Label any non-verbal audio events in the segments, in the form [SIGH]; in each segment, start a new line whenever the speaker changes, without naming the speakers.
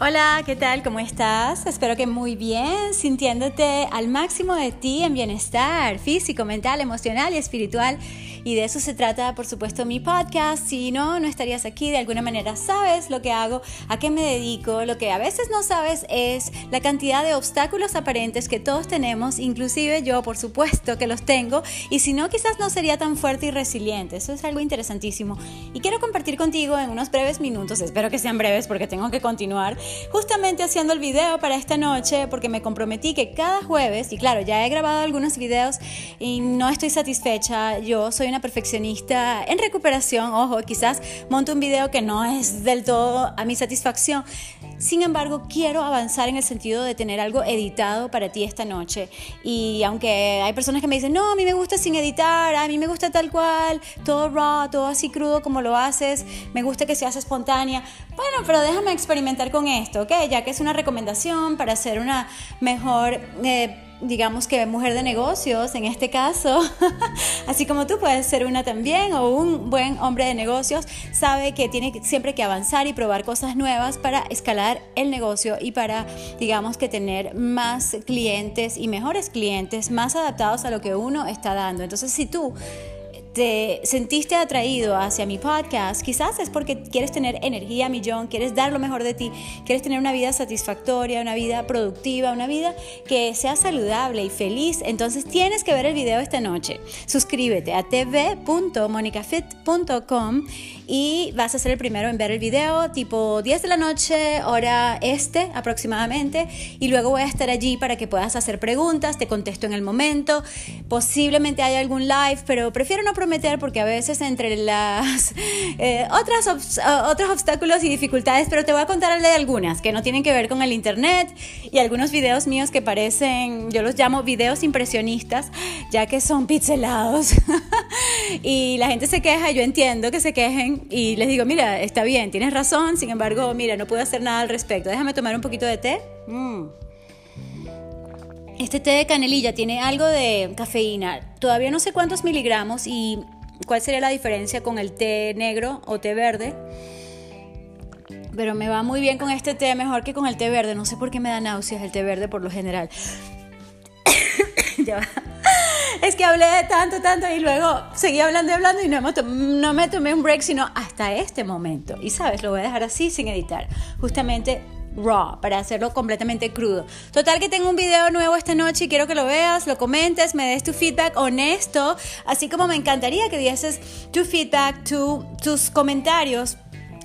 Hola, ¿qué tal? ¿Cómo estás? Espero que muy bien, sintiéndote al máximo de ti en bienestar físico, mental, emocional y espiritual. Y de eso se trata, por supuesto, mi podcast. Si no, no estarías aquí. De alguna manera sabes lo que hago, a qué me dedico. Lo que a veces no sabes es la cantidad de obstáculos aparentes que todos tenemos, inclusive yo, por supuesto, que los tengo. Y si no, quizás no sería tan fuerte y resiliente. Eso es algo interesantísimo. Y quiero compartir contigo en unos breves minutos, espero que sean breves porque tengo que continuar, justamente haciendo el video para esta noche porque me comprometí que cada jueves, y claro, ya he grabado algunos videos y no estoy satisfecha, yo soy una perfeccionista en recuperación, ojo, quizás monto un video que no es del todo a mi satisfacción. Sin embargo, quiero avanzar en el sentido de tener algo editado para ti esta noche. Y aunque hay personas que me dicen, no, a mí me gusta sin editar, a mí me gusta tal cual, todo raw, todo así crudo como lo haces, me gusta que seas espontánea. Bueno, pero déjame experimentar con esto, ¿ok? Ya que es una recomendación para hacer una mejor... Eh, digamos que mujer de negocios en este caso, [LAUGHS] así como tú puedes ser una también o un buen hombre de negocios, sabe que tiene siempre que avanzar y probar cosas nuevas para escalar el negocio y para, digamos que tener más clientes y mejores clientes más adaptados a lo que uno está dando. Entonces, si tú te sentiste atraído hacia mi podcast, quizás es porque quieres tener energía millón, quieres dar lo mejor de ti, quieres tener una vida satisfactoria, una vida productiva, una vida que sea saludable y feliz. Entonces tienes que ver el video esta noche. Suscríbete a tv.monicafit.com y vas a ser el primero en ver el video tipo 10 de la noche, hora este aproximadamente, y luego voy a estar allí para que puedas hacer preguntas, te contesto en el momento, posiblemente haya algún live, pero prefiero no prometer porque a veces entre las [LAUGHS] eh, otras obstáculos y dificultades, pero te voy a contar de algunas que no tienen que ver con el internet y algunos videos míos que parecen, yo los llamo videos impresionistas, ya que son pixelados [LAUGHS] y la gente se queja, yo entiendo que se quejen y les digo, mira, está bien, tienes razón, sin embargo, mira, no puedo hacer nada al respecto. Déjame tomar un poquito de té. Mm. Este té de canelilla tiene algo de cafeína. Todavía no sé cuántos miligramos y cuál sería la diferencia con el té negro o té verde. Pero me va muy bien con este té, mejor que con el té verde. No sé por qué me da náuseas el té verde por lo general. [COUGHS] ya va es que hablé de tanto, tanto y luego seguí hablando y hablando y no no me tomé un break sino hasta este momento. Y sabes, lo voy a dejar así sin editar. Justamente raw, para hacerlo completamente crudo. Total que tengo un video nuevo esta noche y quiero que lo veas, lo comentes, me des tu feedback honesto, así como me encantaría que dieses tu feedback, tu, tus comentarios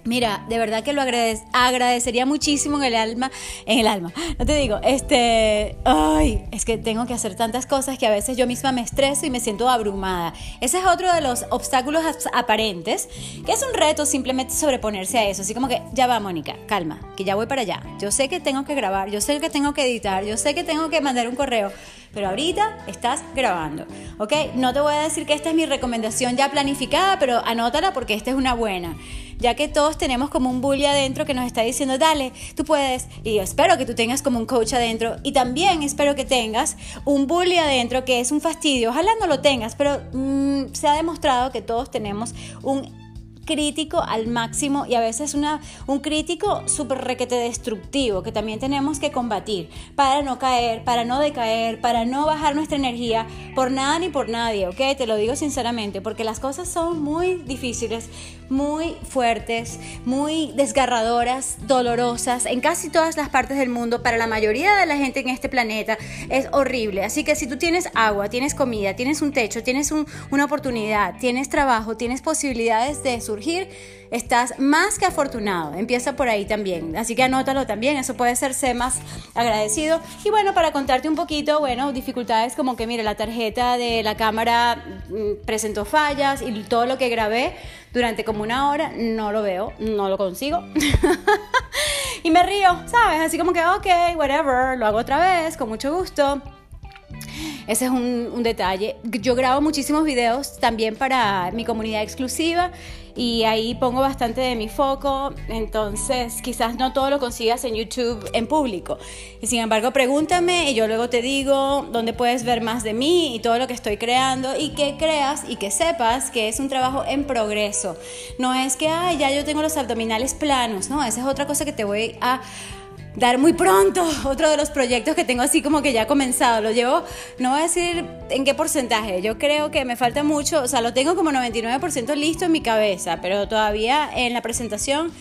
Mira, de verdad que lo agradecería muchísimo en el alma, en el alma. No te digo, este, ay, es que tengo que hacer tantas cosas que a veces yo misma me estreso y me siento abrumada. Ese es otro de los obstáculos aparentes, que es un reto simplemente sobreponerse a eso. Así como que, ya va, Mónica, calma, que ya voy para allá. Yo sé que tengo que grabar, yo sé que tengo que editar, yo sé que tengo que mandar un correo, pero ahorita estás grabando, ¿ok? No te voy a decir que esta es mi recomendación ya planificada, pero anótala porque esta es una buena ya que todos tenemos como un bully adentro que nos está diciendo, dale, tú puedes. Y espero que tú tengas como un coach adentro y también espero que tengas un bully adentro que es un fastidio. Ojalá no lo tengas, pero mm, se ha demostrado que todos tenemos un crítico al máximo y a veces una, un crítico súper requete destructivo que también tenemos que combatir para no caer, para no decaer, para no bajar nuestra energía por nada ni por nadie, ¿ok? Te lo digo sinceramente, porque las cosas son muy difíciles, muy fuertes, muy desgarradoras, dolorosas en casi todas las partes del mundo. Para la mayoría de la gente en este planeta es horrible. Así que si tú tienes agua, tienes comida, tienes un techo, tienes una oportunidad, tienes trabajo, tienes posibilidades de surgir, estás más que afortunado. Empieza por ahí también. Así que anótalo también, eso puede ser más agradecido. Y bueno, para contarte un poquito, bueno, dificultades como que, mire, la tarjeta de la cámara mm, presentó fallas y todo lo que grabé durante como una hora no lo veo, no lo consigo. [LAUGHS] y me río, ¿sabes? Así como que, ok, whatever, lo hago otra vez, con mucho gusto. Ese es un, detalle. Yo grabo muchísimos videos también para mi comunidad exclusiva y ahí pongo bastante de mi foco, entonces quizás no todo lo consigas en YouTube en público. Y sin embargo, pregúntame y yo luego te digo dónde puedes ver más de mí y todo lo que estoy creando y que creas y que sepas que es un trabajo en progreso. No es que, ay, ya yo tengo los abdominales planos, no, esa es otra cosa que te voy a dar muy pronto otro de los proyectos que tengo así como que ya comenzado. Lo llevo, no voy a decir en qué porcentaje, yo creo que me falta mucho, o sea, lo tengo como 99% listo en mi cabeza, pero todavía en la presentación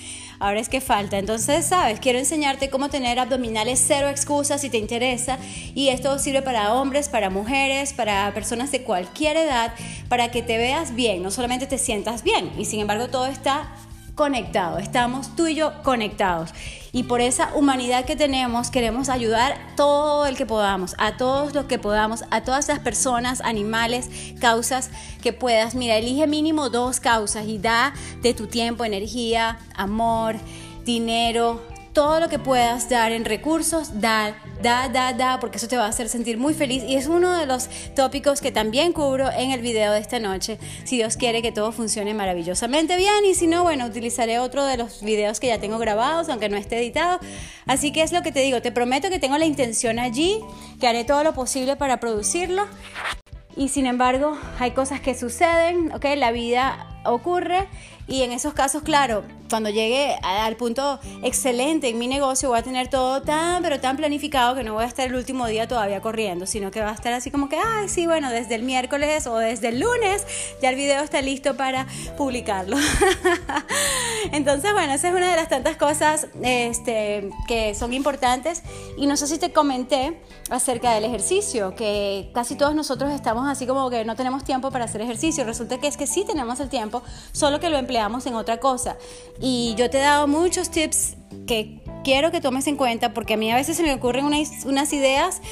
ahora es que falta. Entonces, sabes, quiero enseñarte cómo tener abdominales cero excusas si te interesa. Y esto sirve para hombres, para mujeres, para personas de cualquier edad, para que te veas bien, no solamente te sientas bien. Y sin embargo, todo está conectado, estamos tú y yo conectados. Y por esa humanidad que tenemos queremos ayudar todo el que podamos, a todos los que podamos, a todas las personas, animales, causas que puedas. Mira, elige mínimo dos causas y da de tu tiempo, energía, amor, dinero, todo lo que puedas dar en recursos, da, da, da, da, porque eso te va a hacer sentir muy feliz. Y es uno de los tópicos que también cubro en el video de esta noche. Si Dios quiere que todo funcione maravillosamente bien. Y si no, bueno, utilizaré otro de los videos que ya tengo grabados, aunque no esté editado. Así que es lo que te digo. Te prometo que tengo la intención allí, que haré todo lo posible para producirlo. Y sin embargo, hay cosas que suceden, ¿ok? La vida ocurre y en esos casos, claro, cuando llegue al punto excelente en mi negocio, voy a tener todo tan, pero tan planificado que no voy a estar el último día todavía corriendo, sino que va a estar así como que, ay, sí, bueno, desde el miércoles o desde el lunes ya el video está listo para publicarlo. [LAUGHS] Entonces, bueno, esa es una de las tantas cosas este, que son importantes. Y no sé si te comenté acerca del ejercicio, que casi todos nosotros estamos así como que no tenemos tiempo para hacer ejercicio. Resulta que es que sí tenemos el tiempo, solo que lo empleamos en otra cosa. Y yo te he dado muchos tips que quiero que tomes en cuenta porque a mí a veces se me ocurren unas, unas ideas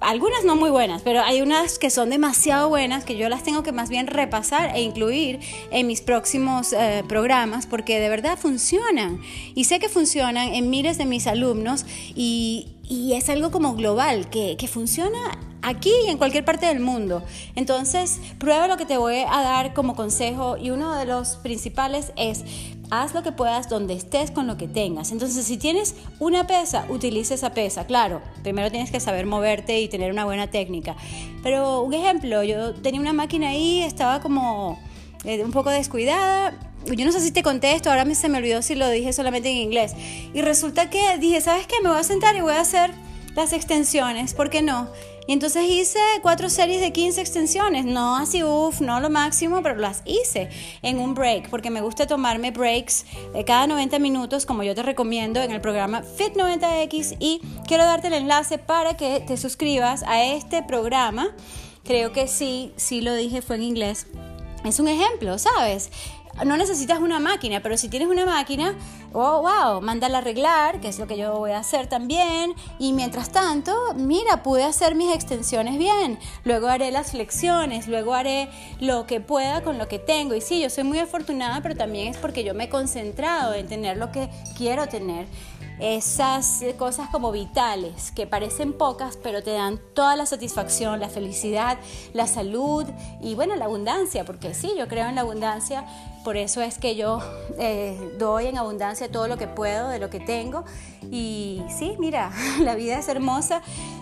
algunas no muy buenas, pero hay unas que son demasiado buenas que yo las tengo que más bien repasar e incluir en mis próximos eh, programas porque de verdad funcionan. Y sé que funcionan en miles de mis alumnos y, y es algo como global, que, que funciona aquí y en cualquier parte del mundo. Entonces, prueba lo que te voy a dar como consejo y uno de los principales es haz lo que puedas donde estés con lo que tengas. Entonces, si tienes una pesa, utiliza esa pesa. Claro, primero tienes que saber moverte y tener una buena técnica. Pero un ejemplo, yo tenía una máquina ahí, estaba como eh, un poco descuidada. Yo no sé si te contesto, ahora se me olvidó si lo dije solamente en inglés. Y resulta que dije, ¿sabes qué? Me voy a sentar y voy a hacer las extensiones, ¿por qué no? Y entonces hice cuatro series de 15 extensiones, no así, uff, no lo máximo, pero las hice en un break, porque me gusta tomarme breaks de cada 90 minutos, como yo te recomiendo en el programa Fit 90X, y quiero darte el enlace para que te suscribas a este programa. Creo que sí, sí lo dije, fue en inglés. Es un ejemplo, ¿sabes? No necesitas una máquina, pero si tienes una máquina, oh, wow, mándala a arreglar, que es lo que yo voy a hacer también. Y mientras tanto, mira, pude hacer mis extensiones bien. Luego haré las flexiones, luego haré lo que pueda con lo que tengo. Y sí, yo soy muy afortunada, pero también es porque yo me he concentrado en tener lo que quiero tener esas cosas como vitales que parecen pocas pero te dan toda la satisfacción, la felicidad, la salud y bueno, la abundancia, porque sí, yo creo en la abundancia, por eso es que yo eh, doy en abundancia todo lo que puedo de lo que tengo. Y sí, mira, [LAUGHS] la vida es hermosa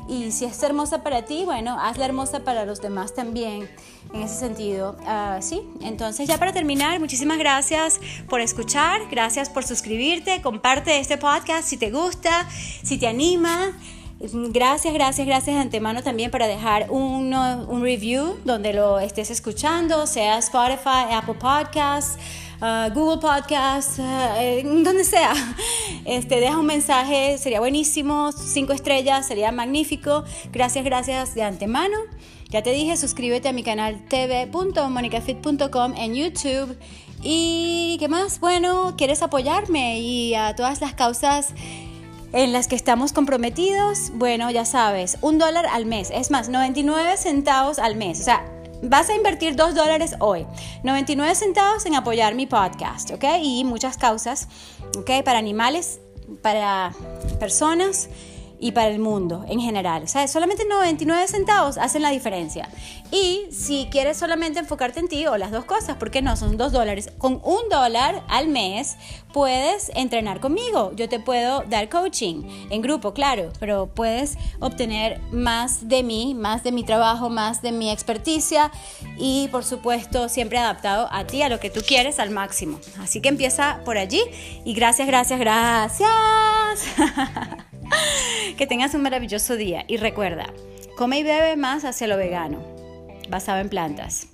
y si es hermosa para ti, bueno, hazla hermosa para los demás también en ese sentido. Ah, sí, entonces ya para terminar, muchísimas gracias por escuchar, gracias por suscribirte, comparte este podcast si te gusta, si te anima. Gracias, gracias, gracias de antemano también para dejar un, un review donde lo estés escuchando, sea Spotify, Apple Podcasts. Ah, Google Podcasts, ah, donde sea. Este, deja un mensaje, sería buenísimo. Cinco estrellas, sería magnífico. Gracias, gracias de antemano. Ya te dije, suscríbete a mi canal tv.monicafit.com en YouTube. ¿Y qué más? Bueno, ¿quieres apoyarme y a todas las causas en las que estamos comprometidos? Bueno, ya sabes, un dólar al mes. Es más, 99 centavos al mes. O sea, vas a invertir dos dólares hoy. 99 centavos en apoyar mi podcast, ¿ok? Y muchas causas, ¿ok? Para animales, para personas y para el mundo en general. ¿Sabes? Solamente 99 centavos hacen la diferencia. Y si quieres solamente enfocarte en ti o las dos cosas, ¿por qué no? Son dos dólares. Con un dólar al mes puedes entrenar conmigo. Yo te puedo dar coaching en grupo, claro, pero puedes obtener más de mí, más de mi trabajo, más de mi experticia y por supuesto siempre adaptado a ti, a lo que tú quieres al máximo. Así que empieza por allí y gracias, gracias, gracias. [LAUGHS] [LAUGHS] que tengas un maravilloso día y recuerda, come y bebe más hacia lo vegano, basado en plantas.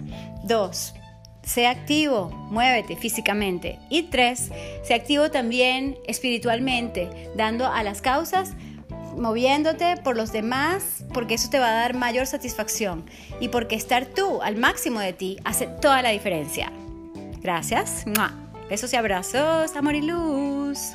2. Sé activo, muévete físicamente. Y tres, sé activo también espiritualmente, dando a las causas, moviéndote por los demás, porque eso te va a dar mayor satisfacción. Y porque estar tú al máximo de ti hace toda la diferencia. Gracias. Besos y abrazos, amor y luz.